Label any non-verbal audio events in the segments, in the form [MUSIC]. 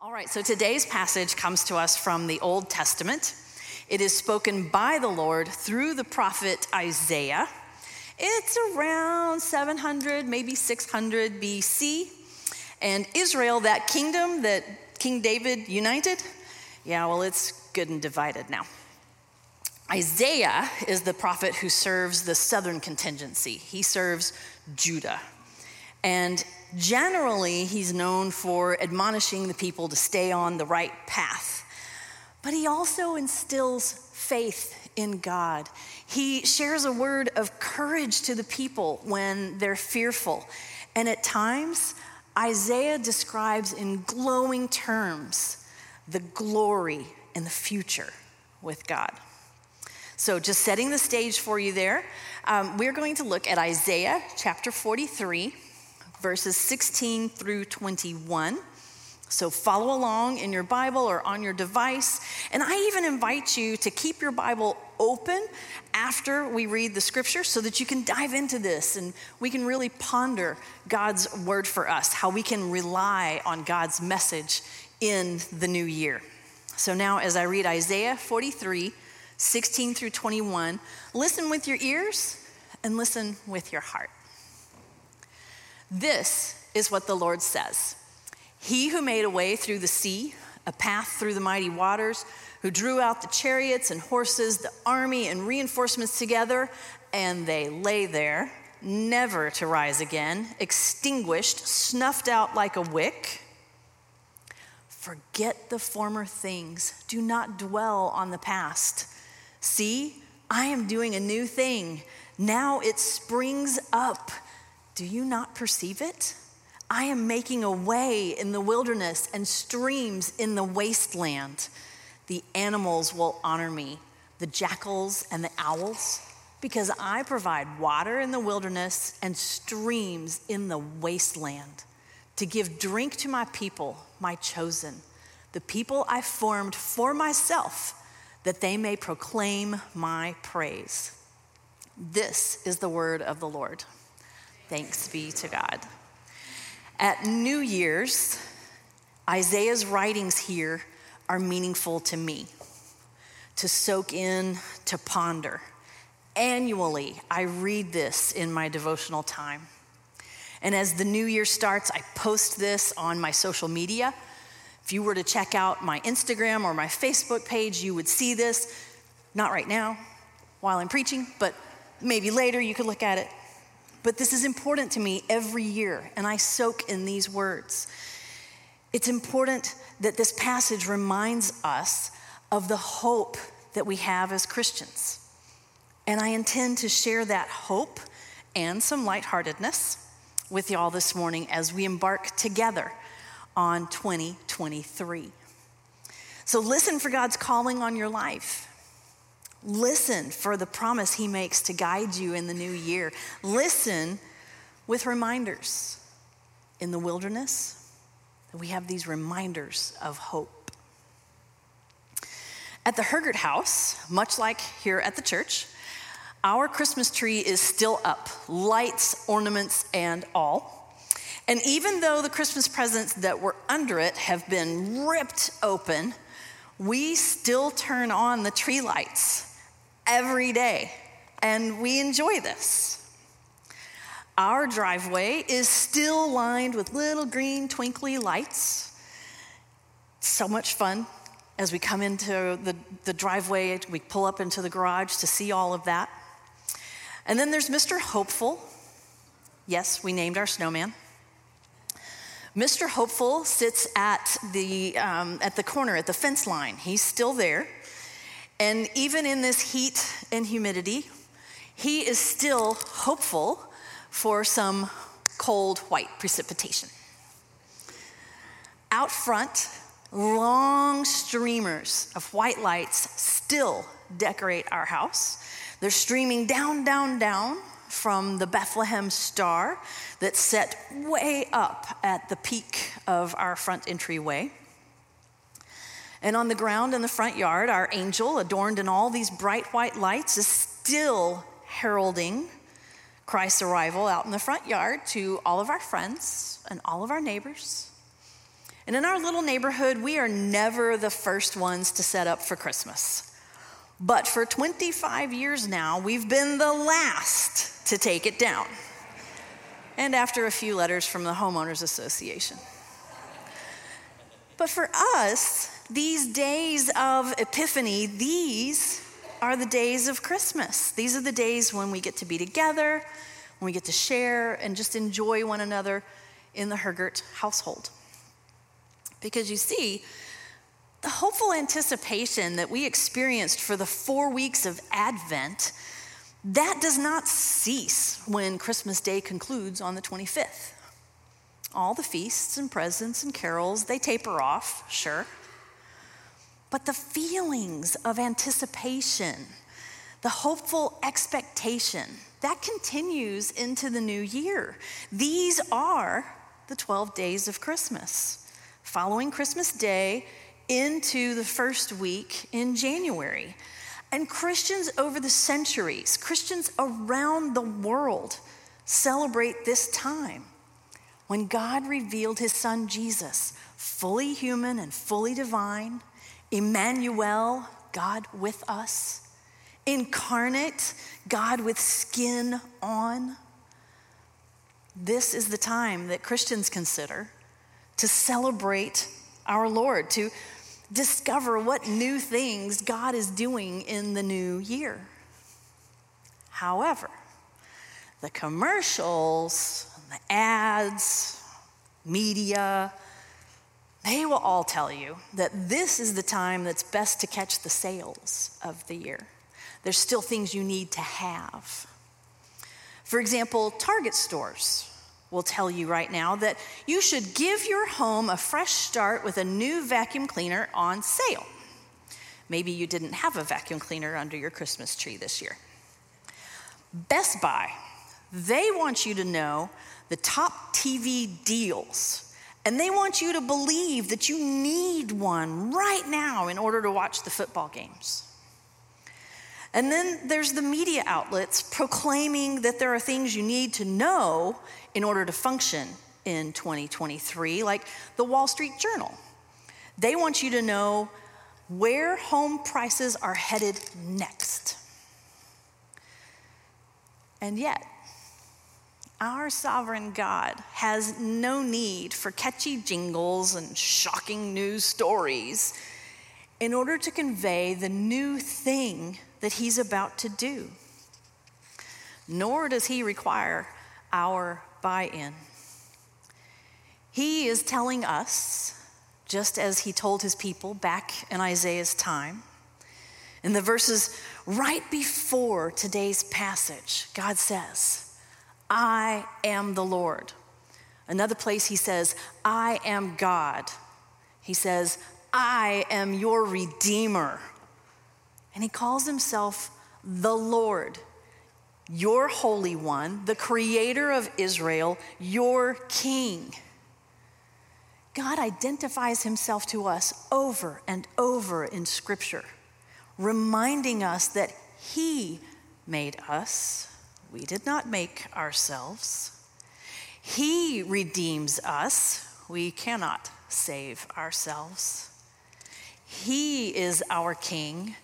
All right, so today's passage comes to us from the Old Testament. It is spoken by the Lord through the prophet Isaiah. It's around 700, maybe 600 BC. And Israel, that kingdom that King David united, yeah, well, it's good and divided now. Isaiah is the prophet who serves the southern contingency, he serves Judah. And Generally, he's known for admonishing the people to stay on the right path, but he also instills faith in God. He shares a word of courage to the people when they're fearful. And at times, Isaiah describes in glowing terms the glory and the future with God. So, just setting the stage for you there, um, we're going to look at Isaiah chapter 43 verses 16 through 21. So follow along in your Bible or on your device. And I even invite you to keep your Bible open after we read the scripture so that you can dive into this and we can really ponder God's word for us, how we can rely on God's message in the new year. So now, as I read Isaiah 43, 16 through 21, listen with your ears and listen with your heart. This is what the Lord says He who made a way through the sea, a path through the mighty waters, who drew out the chariots and horses, the army and reinforcements together, and they lay there, never to rise again, extinguished, snuffed out like a wick. Forget the former things. Do not dwell on the past. See, I am doing a new thing. Now it springs up. Do you not perceive it? I am making a way in the wilderness and streams in the wasteland. The animals will honor me, the jackals and the owls, because I provide water in the wilderness and streams in the wasteland to give drink to my people, my chosen, the people I formed for myself, that they may proclaim my praise. This is the word of the Lord. Thanks be to God. At New Year's, Isaiah's writings here are meaningful to me, to soak in, to ponder. Annually, I read this in my devotional time. And as the new year starts, I post this on my social media. If you were to check out my Instagram or my Facebook page, you would see this. Not right now while I'm preaching, but maybe later you could look at it. But this is important to me every year, and I soak in these words. It's important that this passage reminds us of the hope that we have as Christians. And I intend to share that hope and some lightheartedness with y'all this morning as we embark together on 2023. So listen for God's calling on your life. Listen for the promise he makes to guide you in the new year. Listen with reminders. In the wilderness, we have these reminders of hope. At the Hergert House, much like here at the church, our Christmas tree is still up, lights, ornaments, and all. And even though the Christmas presents that were under it have been ripped open, we still turn on the tree lights every day, and we enjoy this. Our driveway is still lined with little green twinkly lights. So much fun as we come into the, the driveway, we pull up into the garage to see all of that. And then there's Mr. Hopeful. Yes, we named our snowman. Mr. Hopeful sits at the, um, at the corner, at the fence line. He's still there. And even in this heat and humidity, he is still hopeful for some cold white precipitation. Out front, long streamers of white lights still decorate our house. They're streaming down, down, down from the Bethlehem star that's set way up at the peak of our front entryway. And on the ground in the front yard, our angel, adorned in all these bright white lights, is still heralding Christ's arrival out in the front yard to all of our friends and all of our neighbors. And in our little neighborhood, we are never the first ones to set up for Christmas. But for 25 years now, we've been the last to take it down. And after a few letters from the Homeowners Association. But for us, these days of Epiphany, these are the days of Christmas. These are the days when we get to be together, when we get to share and just enjoy one another in the Hergert household. Because you see, the hopeful anticipation that we experienced for the four weeks of Advent, that does not cease when Christmas Day concludes on the 25th. All the feasts and presents and carols, they taper off, sure. But the feelings of anticipation, the hopeful expectation, that continues into the new year. These are the 12 days of Christmas. Following Christmas Day into the first week in January. And Christians over the centuries, Christians around the world, celebrate this time when God revealed his son Jesus, fully human and fully divine, Emmanuel, God with us, incarnate, God with skin on. This is the time that Christians consider to celebrate our Lord, to discover what new things God is doing in the new year. However, the commercials, the ads, media, they will all tell you that this is the time that's best to catch the sales of the year. There's still things you need to have. For example, Target stores will tell you right now that you should give your home a fresh start with a new vacuum cleaner on sale. Maybe you didn't have a vacuum cleaner under your Christmas tree this year. Best Buy, they want you to know the top TV deals, and they want you to believe that you need one right now in order to watch the football games. And then there's the media outlets proclaiming that there are things you need to know in order to function in 2023, like the Wall Street Journal. They want you to know where home prices are headed next. And yet, our sovereign God has no need for catchy jingles and shocking news stories in order to convey the new thing that he's about to do. Nor does he require our buy in. He is telling us, just as he told his people back in Isaiah's time, in the verses right before today's passage, God says, I am the Lord. Another place he says, I am God. He says, I am your Redeemer. And he calls himself the Lord, your Holy One, the Creator of Israel, your King. God identifies himself to us over and over in Scripture, reminding us that he made us. We did not make ourselves. He redeems us. We cannot save ourselves. He is our King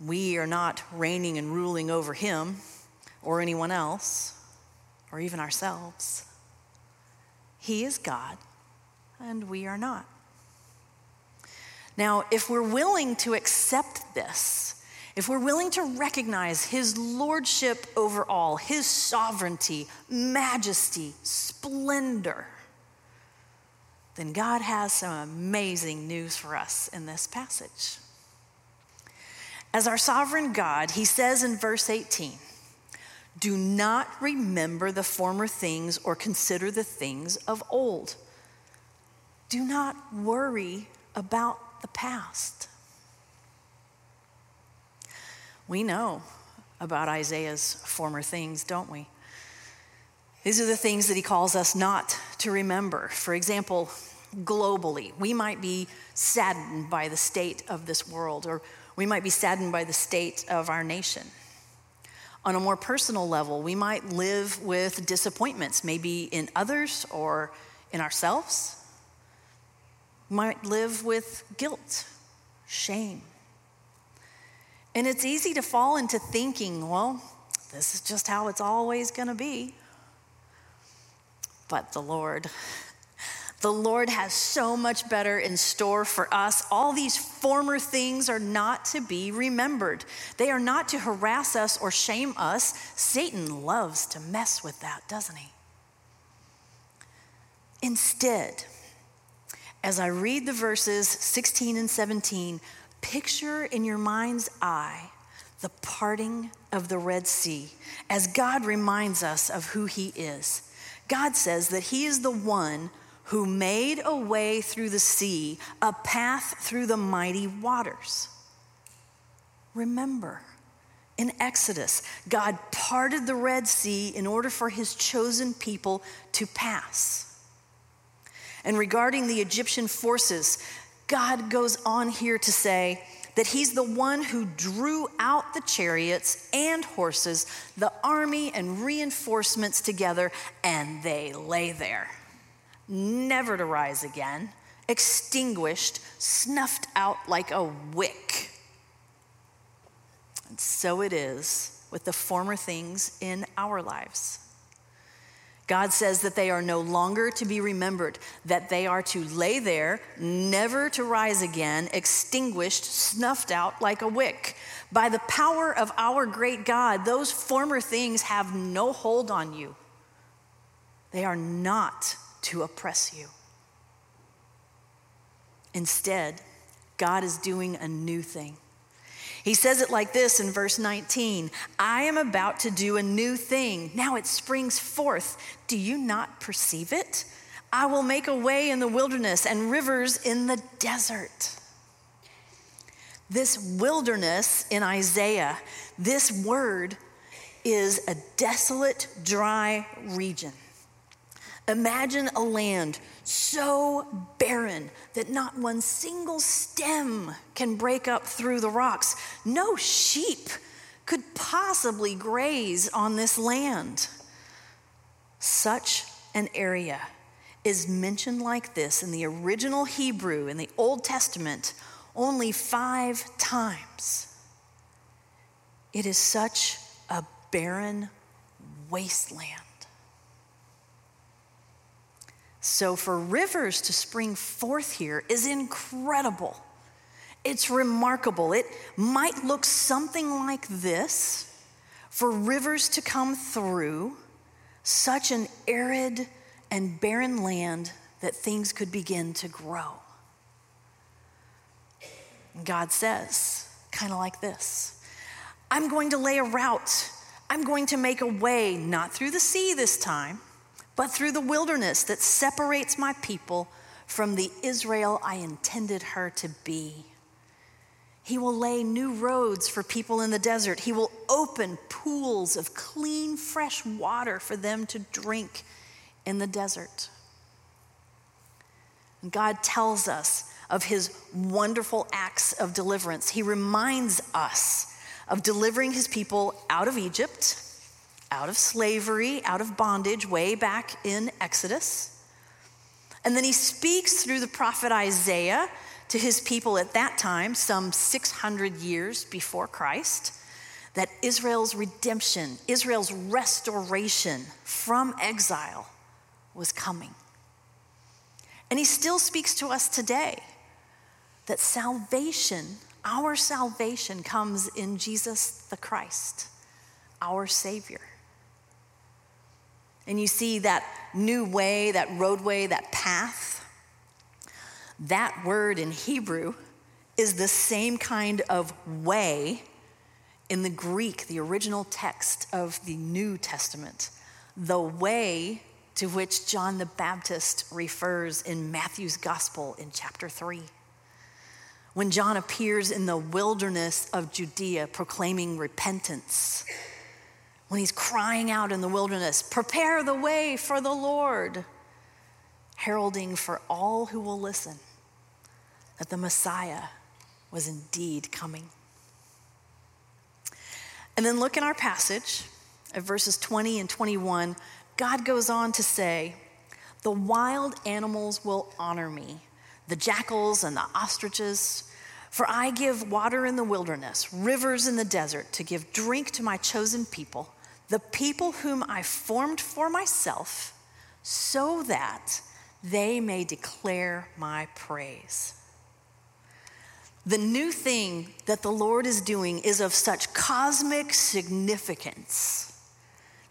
we are not reigning and ruling over him or anyone else or even ourselves. He is God, and we are not. Now, if we're willing to accept this, if we're willing to recognize his lordship over all, his sovereignty, majesty, splendor, then God has some amazing news for us in this passage. As our sovereign God, he says in verse 18, do not remember the former things or consider the things of old. Do not worry about the past. We know about Isaiah's former things, don't we? These are the things that he calls us not to remember. For example, globally, we might be saddened by the state of this world, or we might be saddened by the state of our nation. On a more personal level, we might live with disappointments, maybe in others or in ourselves. We might live with guilt, shame. And it's easy to fall into thinking, well, this is just how it's always going to be. But the Lord, the Lord has so much better in store for us. All these former things are not to be remembered, they are not to harass us or shame us. Satan loves to mess with that, doesn't he? Instead, as I read the verses 16 and 17, picture in your mind's eye the parting of the Red Sea as God reminds us of who He is. God says that He is the one who made a way through the sea, a path through the mighty waters. Remember, in Exodus, God parted the Red Sea in order for His chosen people to pass. And regarding the Egyptian forces, God goes on here to say that he's the one who drew out the chariots and horses, the army and reinforcements together, and they lay there, never to rise again, extinguished, snuffed out like a wick. And so it is with the former things in our lives. God says that they are no longer to be remembered, that they are to lay there, never to rise again, extinguished, snuffed out like a wick. By the power of our great God, those former things have no hold on you. They are not to oppress you. Instead, God is doing a new thing. He says it like this in verse 19 I am about to do a new thing. Now it springs forth. Do you not perceive it? I will make a way in the wilderness and rivers in the desert. This wilderness in Isaiah, this word is a desolate, dry region. Imagine a land so barren that not one single stem can break up through the rocks. No sheep could possibly graze on this land. Such an area is mentioned like this in the original Hebrew in the Old Testament only five times. It is such a barren wasteland. So, for rivers to spring forth here is incredible. It's remarkable. It might look something like this for rivers to come through such an arid and barren land that things could begin to grow. God says, kind of like this I'm going to lay a route, I'm going to make a way, not through the sea this time but through the wilderness that separates my people from the Israel I intended her to be. He will lay new roads for people in the desert. He will open pools of clean, fresh water for them to drink in the desert. And God tells us of his wonderful acts of deliverance. He reminds us of delivering his people out of Egypt out of slavery, out of bondage, way back in Exodus. And then he speaks through the prophet Isaiah to his people at that time, some 600 years before Christ, that Israel's redemption, Israel's restoration from exile was coming. And he still speaks to us today that salvation, our salvation, comes in Jesus the Christ, our Savior and you see that new way, that roadway, that path, that word in Hebrew is the same kind of way in the Greek, the original text of the New Testament. The way to which John the Baptist refers in Matthew's Gospel in chapter 3. When John appears in the wilderness of Judea proclaiming repentance when he's crying out in the wilderness, Prepare the way for the Lord, heralding for all who will listen that the Messiah was indeed coming. And then look in our passage at verses 20 and 21. God goes on to say, The wild animals will honor me. the jackals and the ostriches. For I give water in the wilderness, rivers in the desert, to give drink to my chosen people, the people whom I formed for myself, so that they may declare my praise. The new thing that the Lord is doing is of such cosmic significance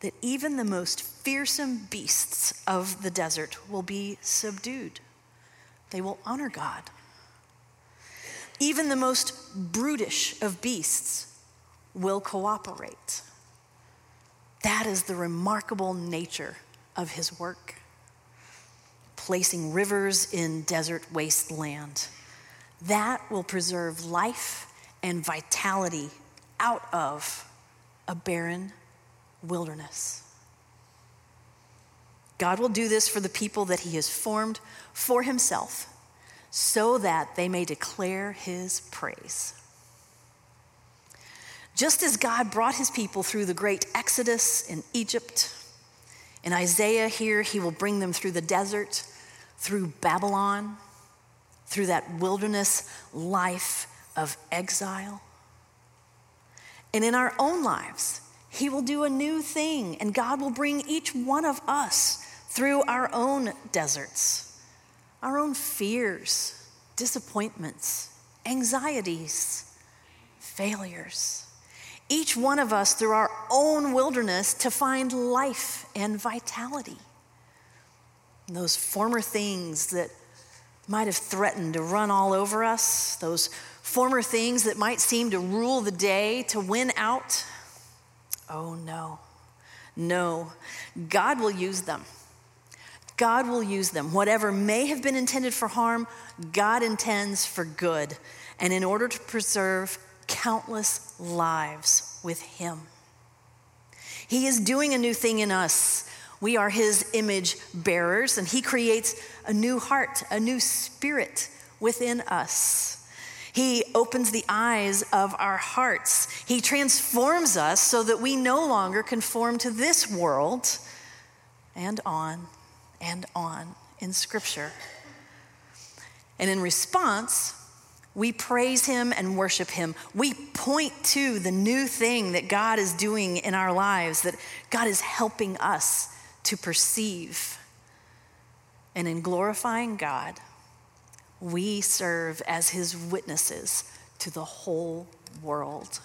that even the most fearsome beasts of the desert will be subdued. They will honor God. Even the most brutish of beasts will cooperate. That is the remarkable nature of his work. Placing rivers in desert wasteland. That will preserve life and vitality out of a barren wilderness. God will do this for the people that he has formed for himself so that they may declare his praise. Just as God brought his people through the great exodus in Egypt, in Isaiah here, he will bring them through the desert, through Babylon, through that wilderness life of exile. And in our own lives, he will do a new thing, and God will bring each one of us through our own deserts, our own fears, disappointments, anxieties, failures. Each one of us through our own wilderness to find life and vitality. And those former things that might have threatened to run all over us, those former things that might seem to rule the day, to win out, Oh, no. No. God will use them. God will use them. Whatever may have been intended for harm, God intends for good, and in order to preserve countless lives with Him. He is doing a new thing in us. We are His image bearers, and He creates a new heart, a new spirit within us. He opens the eyes of our hearts. He transforms us so that we no longer conform to this world, and on and on in Scripture. And in response, we praise Him and worship Him. We point to the new thing that God is doing in our lives, that God is helping us to perceive. And in glorifying God, we serve as his witnesses to the whole world.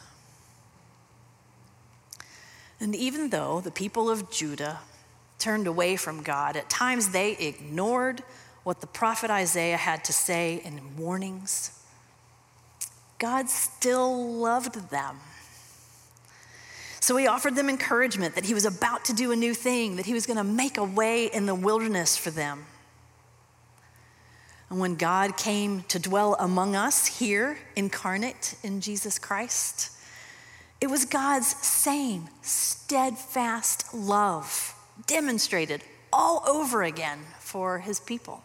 And even though the people of Judah turned away from God, at times they ignored what the prophet Isaiah had to say in warnings. God still loved them. So he offered them encouragement that he was about to do a new thing, that he was going to make a way in the wilderness for them. And when God came to dwell among us here, incarnate in Jesus Christ, it was God's same steadfast love demonstrated all over again for his people.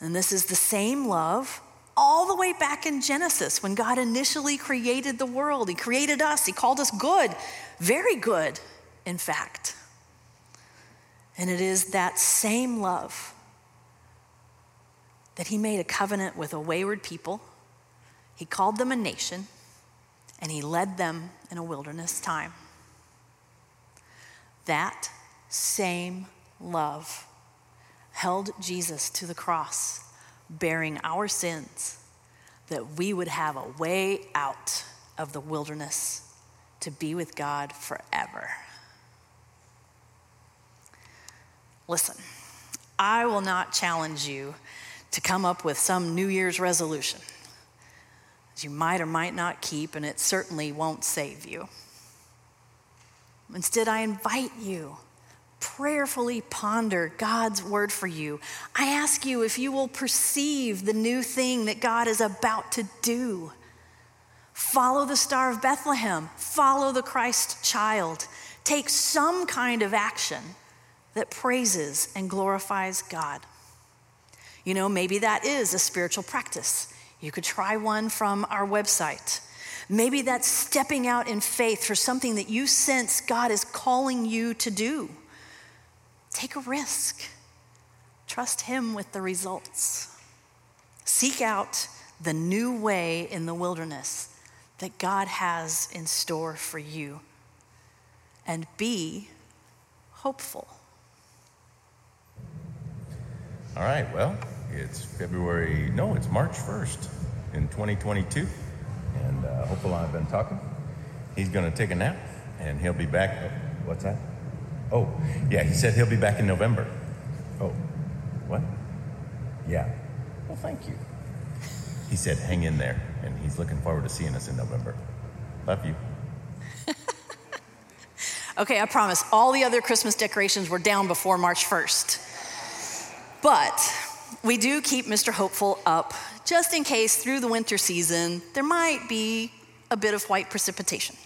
And this is the same love all the way back in Genesis when God initially created the world. He created us, He called us good, very good, in fact. And it is that same love that he made a covenant with a wayward people. He called them a nation, and he led them in a wilderness time. That same love held Jesus to the cross, bearing our sins, that we would have a way out of the wilderness to be with God forever. Listen, I will not challenge you to come up with some New Year's resolution that you might or might not keep, and it certainly won't save you. Instead, I invite you prayerfully ponder God's word for you. I ask you if you will perceive the new thing that God is about to do. Follow the Star of Bethlehem, follow the Christ child. Take some kind of action that praises and glorifies God. You know, maybe that is a spiritual practice. You could try one from our website. Maybe that's stepping out in faith for something that you sense God is calling you to do. Take a risk. trust Him with the results. Seek out the new way in the wilderness that God has in store for you and be hopeful. All right, well, it's February, no, it's March 1st in 2022. And uh, hopefully, I've been talking. He's going to take a nap and he'll be back. What's that? Oh, yeah, he said he'll be back in November. Oh, what? Yeah. Well, thank you. He said, hang in there, and he's looking forward to seeing us in November. Love you. [LAUGHS] Okay, I promise, all the other Christmas decorations were down before March 1st. But we do keep Mr. Hopeful up just in case through the winter season there might be a bit of white precipitation.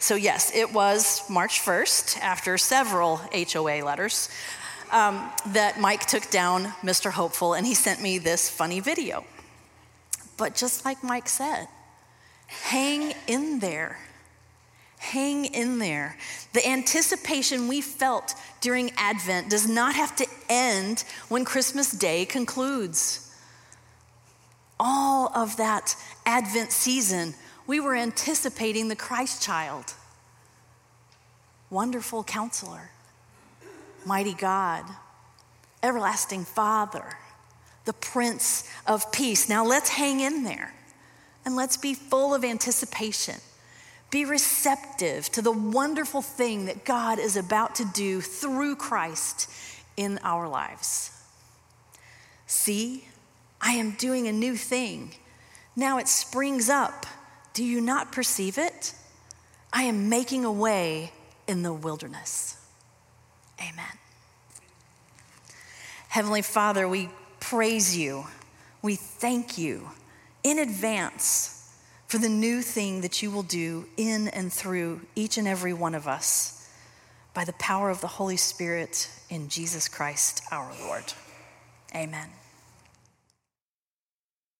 So, yes, it was March 1st, after several HOA letters, um, that Mike took down Mr. Hopeful and he sent me this funny video. But just like Mike said, hang in there. Hang in there. The anticipation we felt during Advent does not have to end when Christmas Day concludes. All of that Advent season, we were anticipating the Christ child. Wonderful counselor, mighty God, everlasting Father, the Prince of Peace. Now let's hang in there and let's be full of anticipation. Be receptive to the wonderful thing that God is about to do through Christ in our lives. See, I am doing a new thing. Now it springs up. Do you not perceive it? I am making a way in the wilderness. Amen. Heavenly Father, we praise you. We thank you in advance for the new thing that you will do in and through each and every one of us by the power of the Holy Spirit in Jesus Christ our Lord. Amen.